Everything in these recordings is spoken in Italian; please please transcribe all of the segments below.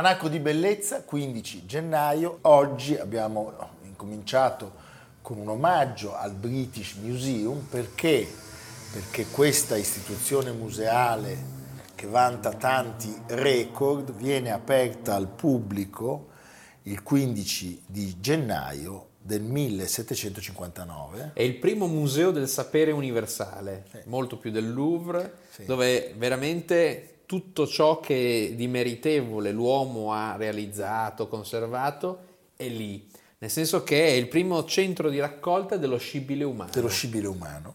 Almanacco di bellezza, 15 gennaio. Oggi abbiamo incominciato con un omaggio al British Museum perché, perché questa istituzione museale che vanta tanti record viene aperta al pubblico il 15 di gennaio del 1759. È il primo museo del sapere universale, sì. molto più del Louvre, sì. dove veramente tutto ciò che di meritevole l'uomo ha realizzato, conservato, è lì. Nel senso che è il primo centro di raccolta dello scibile umano. Dello scibile umano.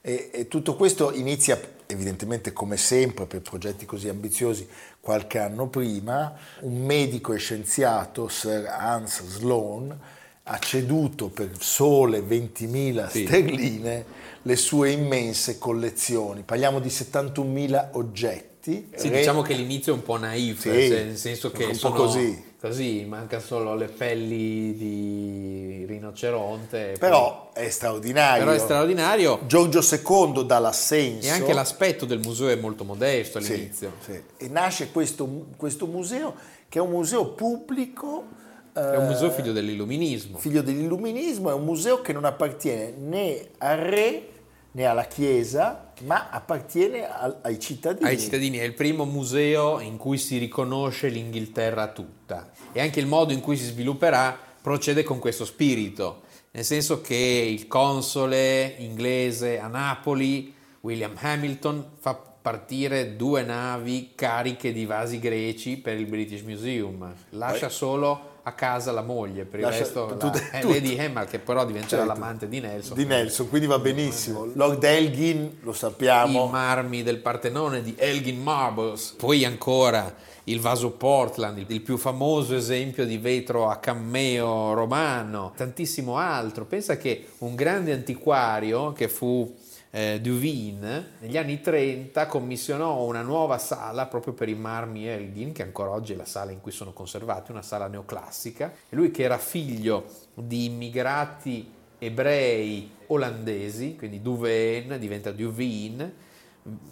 E, e tutto questo inizia evidentemente come sempre per progetti così ambiziosi qualche anno prima. Un medico e scienziato, Sir Hans Sloane, ha ceduto per sole 20.000 sì. sterline le sue immense collezioni. Parliamo di 71.000 oggetti sì, Re... diciamo che l'inizio è un po' naif, sì, nel senso che un sono così. così, manca solo le pelli di rinoceronte. Però poi... è straordinario. Però è straordinario. Giorgio II dà l'assenso. E anche l'aspetto del museo è molto modesto all'inizio. Sì, sì. E nasce questo, questo museo che è un museo pubblico è un museo figlio dell'illuminismo. Figlio dell'illuminismo, è un museo che non appartiene né al re né alla Chiesa, ma appartiene al, ai cittadini. Ai cittadini, è il primo museo in cui si riconosce l'Inghilterra tutta. E anche il modo in cui si svilupperà procede con questo spirito, nel senso che il console inglese a Napoli, William Hamilton, fa partire due navi cariche di vasi greci per il British Museum, lascia solo a casa la moglie, per il Lascia, resto tutto, la, tutto. Lady Emma che però diventerà certo. l'amante di Nelson. Di Nelson, quindi va benissimo. Lord Elgin, lo sappiamo. I marmi del Partenone di Elgin Marbles. Poi ancora il vaso Portland, il più famoso esempio di vetro a cammeo romano, tantissimo altro. Pensa che un grande antiquario che fu eh, Duvin negli anni 30 commissionò una nuova sala proprio per i marmi Elgin, che ancora oggi è la sala in cui sono conservati, una sala neoclassica. E lui che era figlio di immigrati ebrei olandesi, quindi Duven diventa Duvin,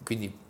quindi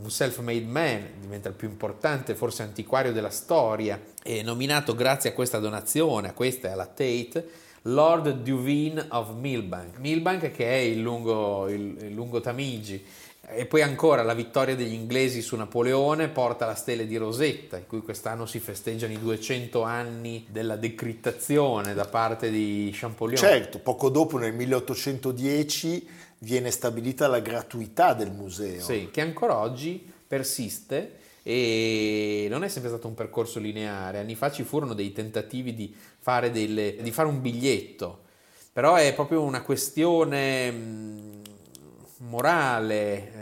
un self-made man, diventa il più importante forse antiquario della storia, è nominato grazie a questa donazione, a questa e alla Tate, Lord Duveen of Milbank. Milbank che è il lungo, il, il lungo Tamigi. E poi ancora la vittoria degli inglesi su Napoleone porta la stele di Rosetta, in cui quest'anno si festeggiano i 200 anni della decrittazione da parte di Champollion. Certo, poco dopo nel 1810 viene stabilita la gratuità del museo. Sì, che ancora oggi persiste e non è sempre stato un percorso lineare. Anni fa ci furono dei tentativi di fare, delle, di fare un biglietto, però è proprio una questione morale,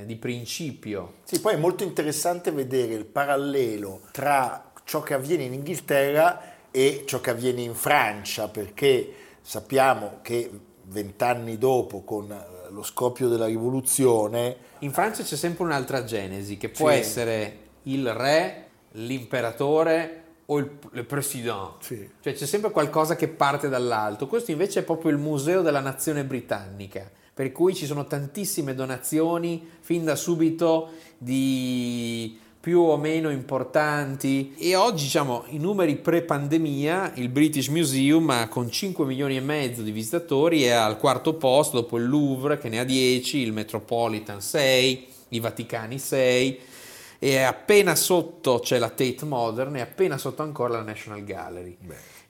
eh, di principio. Sì, poi è molto interessante vedere il parallelo tra ciò che avviene in Inghilterra e ciò che avviene in Francia, perché sappiamo che vent'anni dopo, con lo scoppio della rivoluzione... In Francia c'è sempre un'altra genesi, che può sì. essere il re, l'imperatore o il, il presidente. Sì. Cioè c'è sempre qualcosa che parte dall'alto. Questo invece è proprio il museo della nazione britannica, per cui ci sono tantissime donazioni fin da subito di più o meno importanti e oggi diciamo i numeri pre-pandemia il British Museum con 5 milioni e mezzo di visitatori è al quarto posto dopo il Louvre che ne ha 10, il Metropolitan 6, i Vaticani 6 e appena sotto c'è la Tate Modern e appena sotto ancora la National Gallery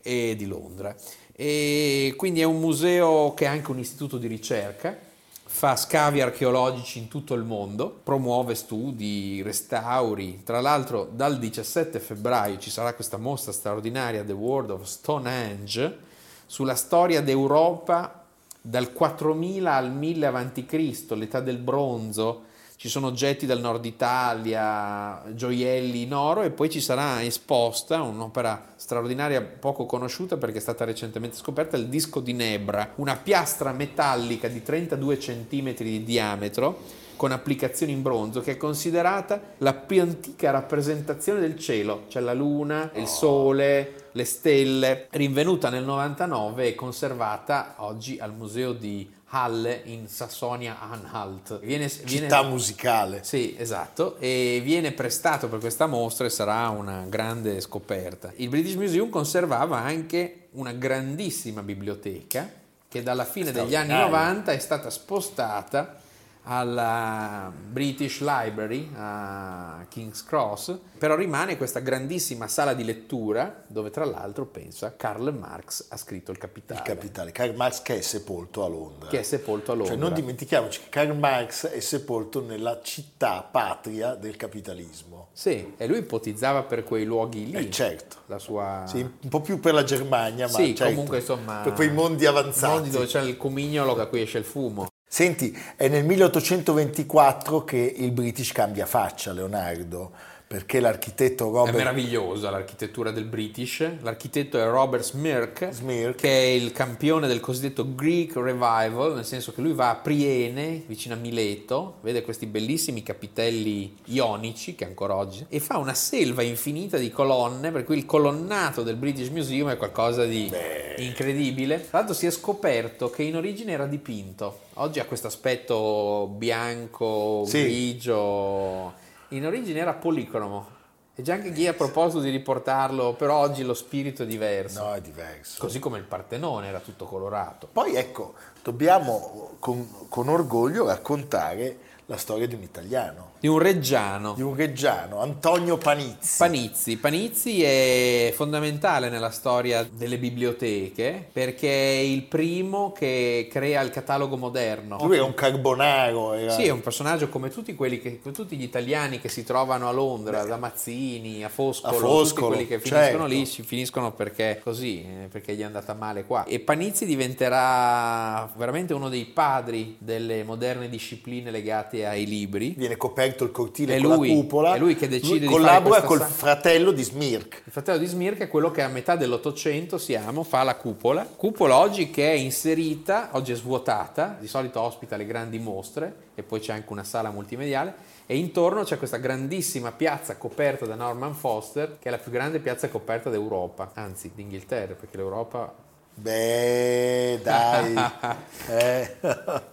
di Londra. E quindi è un museo che è anche un istituto di ricerca fa scavi archeologici in tutto il mondo, promuove studi, restauri. Tra l'altro dal 17 febbraio ci sarà questa mostra straordinaria The World of Stonehenge sulla storia d'Europa dal 4000 al 1000 a.C., l'età del bronzo, ci sono oggetti dal nord Italia, gioielli in oro e poi ci sarà esposta un'opera straordinaria poco conosciuta perché è stata recentemente scoperta, il disco di Nebra, una piastra metallica di 32 cm di diametro con applicazioni in bronzo che è considerata la più antica rappresentazione del cielo, cioè la luna, il sole, le stelle, rinvenuta nel 99 e conservata oggi al museo di Halle in Sassonia-Anhalt. Viene, Città viene, musicale. Sì, esatto, e viene prestato per questa mostra e sarà una grande scoperta. Il British Museum conservava anche una grandissima biblioteca che dalla fine degli anni 90 è stata spostata alla British Library a King's Cross, però rimane questa grandissima sala di lettura dove tra l'altro pensa Karl Marx ha scritto il Capitale. Il Capitale, Karl Marx che è sepolto a Londra. Che è sepolto a Londra. Cioè non dimentichiamoci che Karl Marx è sepolto nella città patria del capitalismo. Sì, e lui ipotizzava per quei luoghi lì. Eh certo. La sua... Sì, un po' più per la Germania, ma sì, certo, comunque insomma... Per quei mondi avanzati. Mondi dove c'è il cumignolo da cui esce il fumo. Senti, è nel 1824 che il British cambia faccia, Leonardo perché l'architetto Robert... È meravigliosa l'architettura del British, l'architetto è Robert Smirk, Smirk, che è il campione del cosiddetto Greek Revival, nel senso che lui va a Priene, vicino a Mileto, vede questi bellissimi capitelli ionici, che ancora oggi, e fa una selva infinita di colonne, per cui il colonnato del British Museum è qualcosa di Beh. incredibile. Tra l'altro si è scoperto che in origine era dipinto, oggi ha questo aspetto bianco, sì. grigio in origine era policromo. E già anche chi ha proposto di riportarlo, però oggi lo spirito è diverso. No, è diverso. Così come il Partenone era tutto colorato. Poi ecco, dobbiamo con, con orgoglio raccontare la storia di un italiano. Di un reggiano. Di un reggiano, Antonio Panizzi. Panizzi. Panizzi è fondamentale nella storia delle biblioteche perché è il primo che crea il catalogo moderno. Lui è un carbonaro. Era... Sì, è un personaggio come tutti, quelli che, tutti gli italiani che si trovano a Londra, Beh. da Mazzini a Foscolo, a Foscolo tutti quelli che finiscono certo. lì, si finiscono perché così, eh, perché gli è andata male qua. E Panizzi diventerà veramente uno dei padri delle moderne discipline legate ai libri. Viene coperto il cortile è con lui, la cupola. È lui che decide lui di collabora col sa- fratello di Smirk. Il fratello di Smirk è quello che a metà dell'Ottocento siamo, fa la cupola. Cupola oggi che è inserita, oggi è svuotata, di solito ospita le grandi mostre e poi c'è anche una sala multimediale e intorno c'è questa grandissima piazza coperta da Norman Foster che è la più grande piazza coperta d'Europa, anzi d'Inghilterra perché l'Europa Beh, dai. eh.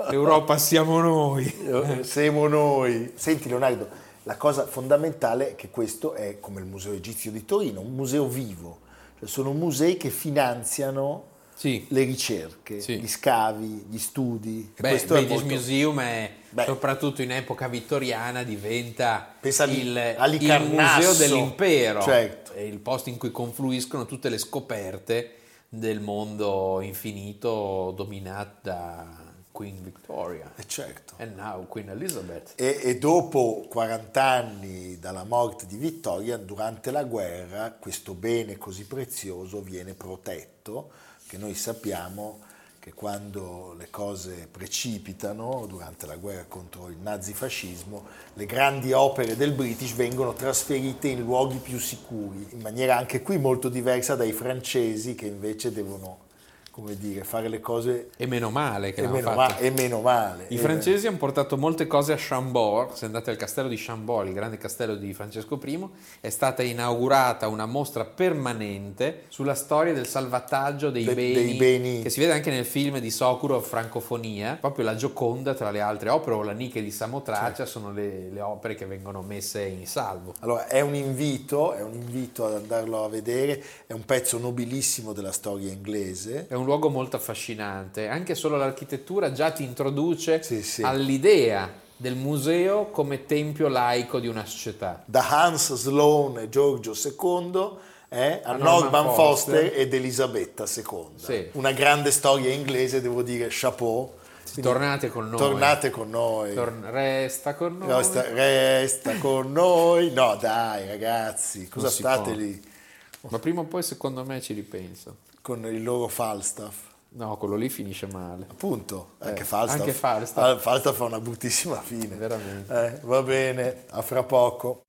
L'Europa siamo noi. Siamo noi. Senti Leonardo, la cosa fondamentale è che questo è come il Museo Egizio di Torino, un museo vivo. Cioè sono musei che finanziano sì. le ricerche, sì. gli scavi, gli studi. Beh, il British molto... Museum è, soprattutto in epoca vittoriana, diventa il, il museo dell'impero. Certo. È il posto in cui confluiscono tutte le scoperte del mondo infinito dominato da Queen Victoria. E certo. E now Queen Elizabeth. E, e, dopo 40 anni dalla morte di Vittoria, durante la guerra, questo bene così prezioso viene protetto, che noi sappiamo che quando le cose precipitano durante la guerra contro il nazifascismo, le grandi opere del British vengono trasferite in luoghi più sicuri, in maniera anche qui molto diversa dai francesi che invece devono come dire, fare le cose... E meno male che e meno, ma, e meno male. I francesi hanno portato molte cose a Chambord, se andate al castello di Chambord, il grande castello di Francesco I, è stata inaugurata una mostra permanente sulla storia del salvataggio dei, De, beni, dei beni, che si vede anche nel film di Sokurov, Francofonia, proprio la Gioconda tra le altre opere, o la Nike di Samotracia, certo. sono le, le, opere che vengono messe in salvo. Allora è un invito, è un invito ad andarlo a vedere, è un pezzo nobilissimo della storia inglese. È un un luogo molto affascinante, anche solo l'architettura già ti introduce sì, sì. all'idea del museo come tempio laico di una società. Da Hans Sloane e Giorgio II eh, a, Norman, Foster. Foster ed Elisabetta II. Sì. Una grande storia inglese, devo dire, chapeau Quindi Tornate con noi. Tornate con noi. Tor- resta con noi. Resta, resta con noi. No, dai, ragazzi, cosa state può. lì Ma prima o poi secondo me ci ripenso. Con il loro Falstaff? No, quello lì finisce male. Appunto, anche Eh, Falstaff. anche Falstaff. Ah, Falstaff fa una bruttissima fine. Veramente. Eh, va bene, a fra poco.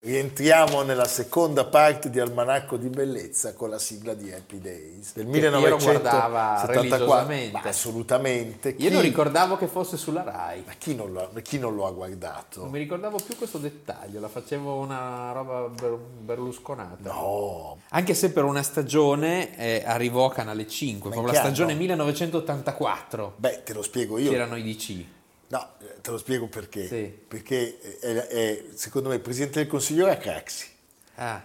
Rientriamo nella seconda parte di Almanacco di Bellezza con la sigla di Happy Days del Piero 1974. guardava religiosamente. Ma assolutamente. Io Chi- non ricordavo che fosse sulla Rai. Ma chi non, lo, chi non lo ha Non guardato? mi ricordavo più questo dettaglio, la facevo una roba ber- berlusconata. No, Anche se per una stagione eh, arrivò a Canale 5, Ma proprio la stagione anno? 1984, beh, te lo spiego io. erano i DC. No, eh, te lo spiego perché. Sì. Perché è- è- secondo me il presidente del consiglio era Craxi. Ah.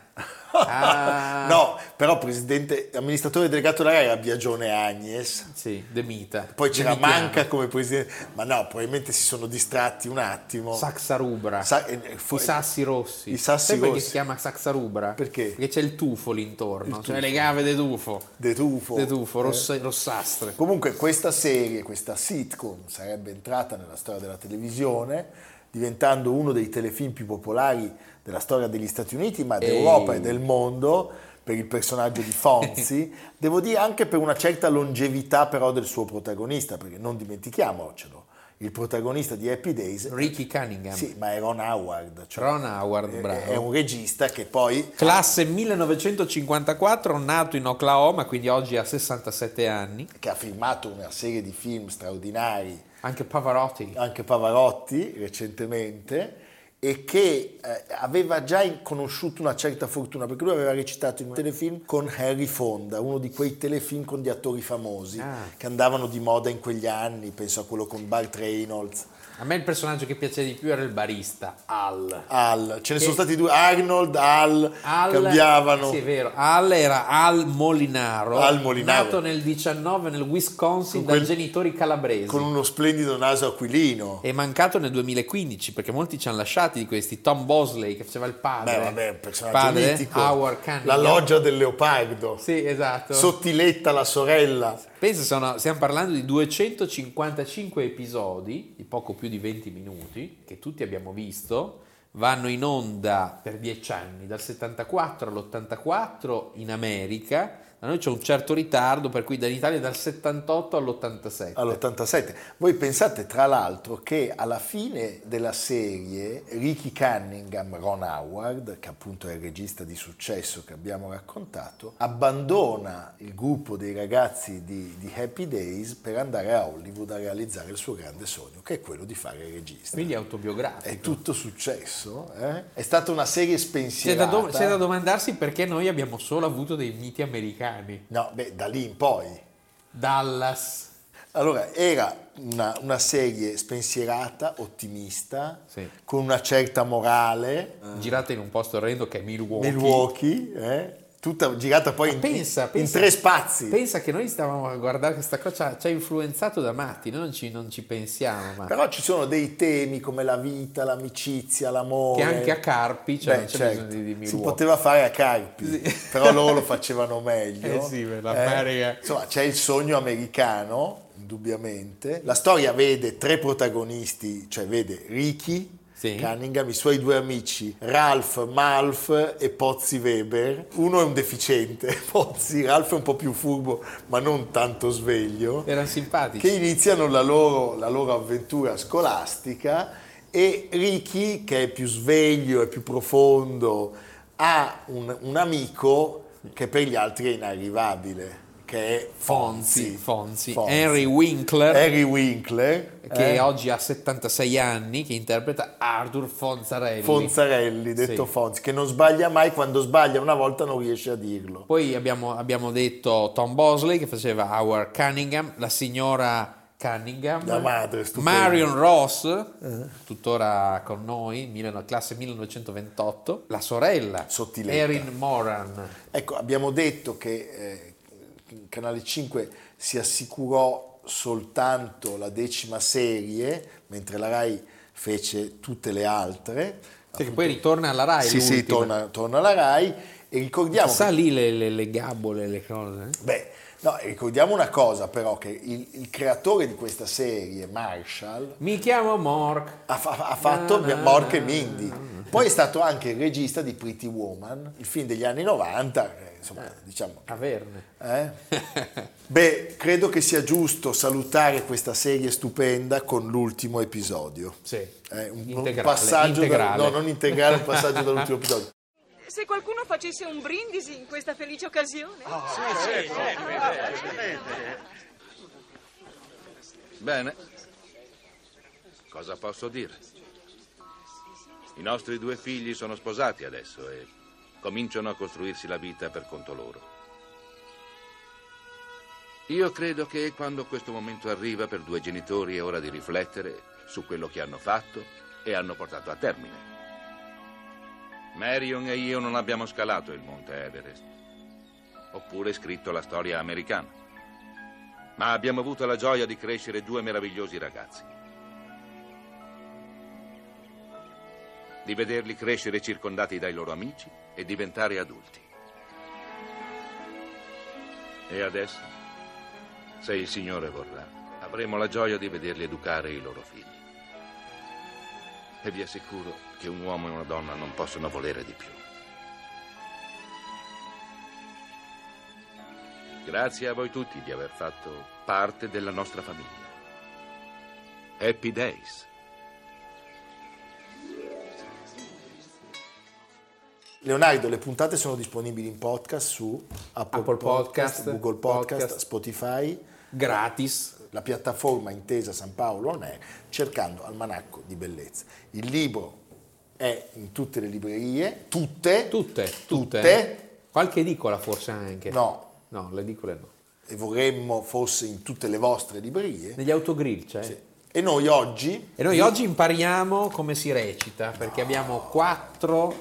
Ah, no, però presidente, amministratore delegato della Rai era Biagione Agnes. Sì, De Mita. Poi c'era Demitiano. Manca come presidente, ma no, probabilmente si sono distratti un attimo. Saxarubra. Sa- eh, eh, fu- I sassi rossi. I sassi Sai perché rossi. si chiama Saxarubra? Perché? Perché c'è il tufo lì intorno, Il cioè tufo. le gave de tufo. De Tufo. De tufo, Eh. rossa- rossastre. Comunque questa serie, questa sitcom sarebbe entrata nella storia della televisione, diventando uno dei telefilm più popolari della storia degli Stati Uniti, ma d'Europa Ehi. e del mondo, per il personaggio di Fonzi, devo dire anche per una certa longevità però del suo protagonista, perché non dimentichiamocelo, il protagonista di Happy Days, Ricky Cunningham. sì, ma è Ron Howard, cioè Ron Howard, è- bravo. è un regista che poi Classe 1954, nato in Oklahoma, quindi oggi ha 67 anni. che ha filmato una serie di film straordinari Anche Pavarotti. anche Pavarotti recentemente e che eh, aveva già conosciuto una certa fortuna perché lui aveva recitato in un telefilm con Harry Fonda, uno di quei telefilm con gli attori famosi Ah. che andavano di moda in quegli anni, penso a quello con Bart Reynolds, A me il personaggio che piaceva di più era il barista, Al. Al, ce ne Che- sono stati due, Arnold, Al, Al cambiavano. Sì, è vero. Al era Al Molinaro, Al Molinaro. nato nel 19 nel Wisconsin Con da quel- genitori calabresi. con uno splendido naso aquilino. È mancato nel 2015 perché molti ci hanno lasciati di questi. Tom Bosley che faceva il padre. Beh, vabbè, un personaggio padre, mitico. Howard Cunningham. La loggia del leopardo. Sì, esatto. Sottiletta la sorella. Pensa, sono- stiamo parlando di 255 episodi di poco più di 20 minuti che tutti abbiamo visto. Vanno in onda per 10 anni, dal 74 all'84 in America. Da noi c'è un certo ritardo, per cui dall'Italia dal 78 all'87. all'87. Voi pensate tra l'altro che alla fine della serie Ricky Cunningham, Ron Howard, che appunto è il regista di successo che abbiamo raccontato, abbandona il gruppo dei ragazzi di, di Happy Days per andare a Hollywood a realizzare il suo grande sogno, che è quello di fare il regista. Quindi è autobiografico. È tutto successo, eh? È stata una serie C'è da, spensierata. do- c'è da domandarsi perché noi abbiamo solo avuto dei miti americani. No, beh, da lì in poi. Dallas. Allora, era una, una serie spensierata, ottimista, Sì. con una certa morale, girata in un posto orrendo che è Milwaukee. Milwaukee, eh, tutta girata poi in, Pensa, in pensa- tre spazi. Pensa che noi stavamo a guardare questa cosa, ci ha- ci ha influenzato da matti, noi non ci, non ci pensiamo, ma Però ci sono dei temi come la vita, l'amicizia, l'amore. che anche a Carpi cioè, Beh, non c'è certo, bisogno di, di si poteva fare a Carpi, però loro lo facevano meglio. Eh sì, l'America. Insomma, c'è il sogno americano, indubbiamente. La storia vede tre protagonisti, cioè vede Ricky, Sì. Cunningham, i suoi due amici Ralph Malf e Pozzi Weber. Uno è un deficiente, Pozzi, Ralph è un po' più furbo, ma non tanto sveglio Erano simpatici. che iniziano la loro, la loro avventura scolastica E Ricky, che è più sveglio e più profondo, ha un, un amico che per gli altri è inarrivabile, che è Fonzi, Fonzi. Fonzi. Henry Winkler, Harry Winkler, che eh, oggi ha 76 anni, che interpreta Arthur Fonzarelli. Fonzarelli, detto Sì. Fonzi, che non sbaglia mai, quando sbaglia una volta non riesce a dirlo. Poi abbiamo, abbiamo detto Tom Bosley che faceva Howard Cunningham, la signora Cunningham, La madre, stupenda. Marion Ross, tuttora con noi, classe 1928, la sorella Sottiletta. Erin Moran. Ecco, abbiamo detto che eh, Canale 5 si assicurò soltanto la decima serie, mentre la Rai fece tutte le altre. Che poi ritorna alla Rai. sì, sì, l'ultima. torna, torna alla Rai e ricordiamo... Sa lì le, le, le gabbole, le cose. eh? Beh, no, ricordiamo una cosa però, che il, il creatore di questa serie, Marshall, Mi chiamo Mork. ha, fa- ha fatto Na, na, Mork e Mindy. Poi è stato anche il regista di Pretty Woman, il film degli anni 90, eh, insomma, diciamo... Averne. Eh? Beh, credo che sia giusto salutare questa serie stupenda con l'ultimo episodio. Sì. Eh, un, un Integrale, passaggio da- integrale. no, non integrale, un passaggio dall'ultimo episodio. Se qualcuno facesse un brindisi in questa felice occasione. Bene. Cosa posso dire? I nostri due figli sono sposati adesso e cominciano a costruirsi la vita per conto loro. Io credo che quando questo momento arriva per due genitori è ora di riflettere su quello che hanno fatto e hanno portato a termine. Marion e io non abbiamo scalato il monte Everest, oppure scritto la storia americana, ma abbiamo avuto la gioia di crescere due meravigliosi ragazzi. Di vederli crescere circondati dai loro amici e diventare adulti. E adesso, se il Signore vorrà, avremo la gioia di vederli educare i loro figli. E vi assicuro che un uomo e una donna non possono volere di più. Grazie a voi tutti di aver fatto parte della nostra famiglia. Happy Days. Leonardo, le puntate sono disponibili in podcast su Apple, Apple Podcast, Google Podcast, Podcast. Spotify, Gratis. la piattaforma Intesa San Paolo On Air, cercando Almanacco di Bellezza. Il libro è in tutte le librerie, tutte, Tutte, tutte. tutte, Qualche edicola forse anche. no, No, le edicole no. e vorremmo fosse in tutte le vostre librerie. Negli autogrill c'è. E noi oggi E noi oggi impariamo come si recita, perché abbiamo quattro,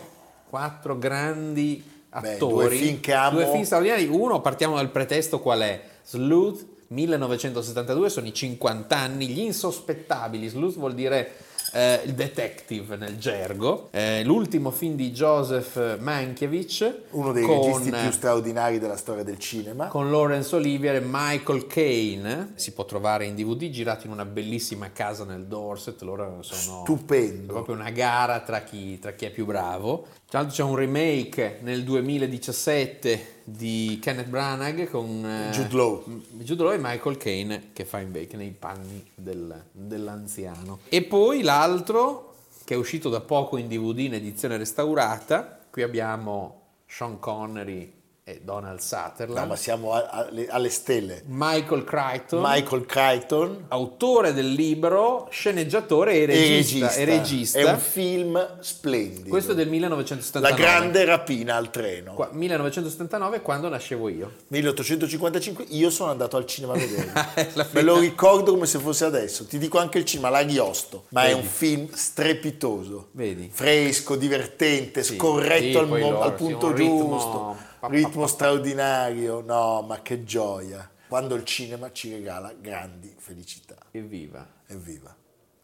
quattro grandi Beh, attori. due film che amo. Due film straordinari. Uno, partiamo dal pretesto qual è? Sleuth 1972, sono i 50 anni, gli insospettabili. Sleuth vuol dire eh, il detective nel gergo. Eh, l'ultimo film di Joseph Mankiewicz. uno dei con, registi più straordinari della storia del cinema. con Lawrence Olivier e Michael Caine. Si può trovare in DVD, girato in una bellissima casa nel Dorset. Loro sono Stupendo. proprio una gara tra chi, tra chi è più bravo. Tra l'altro c'è un remake nel 2017 di Kenneth Branagh con eh, Jude Law. Jude Law e Michael Caine che fa invece nei panni del- dell'anziano. E poi l'altro che è uscito da poco in DVD in edizione restaurata. Qui abbiamo Sean Connery e Donald Sutherland. No, ma siamo a- alle, alle stelle. Michael Crichton, Michael Crichton autore del libro, sceneggiatore e e regista. regista. e regista. È un film splendido. Questo è del La 1979. grande rapina al treno. Qua- 1979 quando nascevo io. 1855, io sono andato al cinema a vederlo. La Me lo ricordo come se fosse adesso. Ti dico anche il cinema, l'Ariosto. Ma è Vedi. un film strepitoso. Vedi. Fresco, divertente, Sì, scorretto sì, al, mo- al punto un ritmo- giusto. pa- Ritmo straordinario. No, ma che gioia. Quando il cinema ci regala grandi felicità. Evviva. Evviva.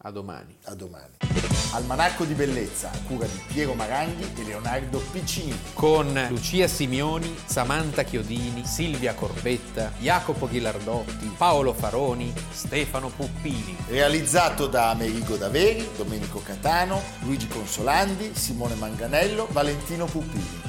A domani. A domani. Almanacco di bellezza a cura di Piero Maranghi e Leonardo Piccini. Con Lucia Simioni, Samantha Chiodini, Silvia Corbetta, Jacopo Ghilardotti, Paolo Faroni, Stefano Puppini. Realizzato da Amerigo Daveri, Domenico Catano, Luigi Consolandi, Simone Manganello, Valentino Puppini.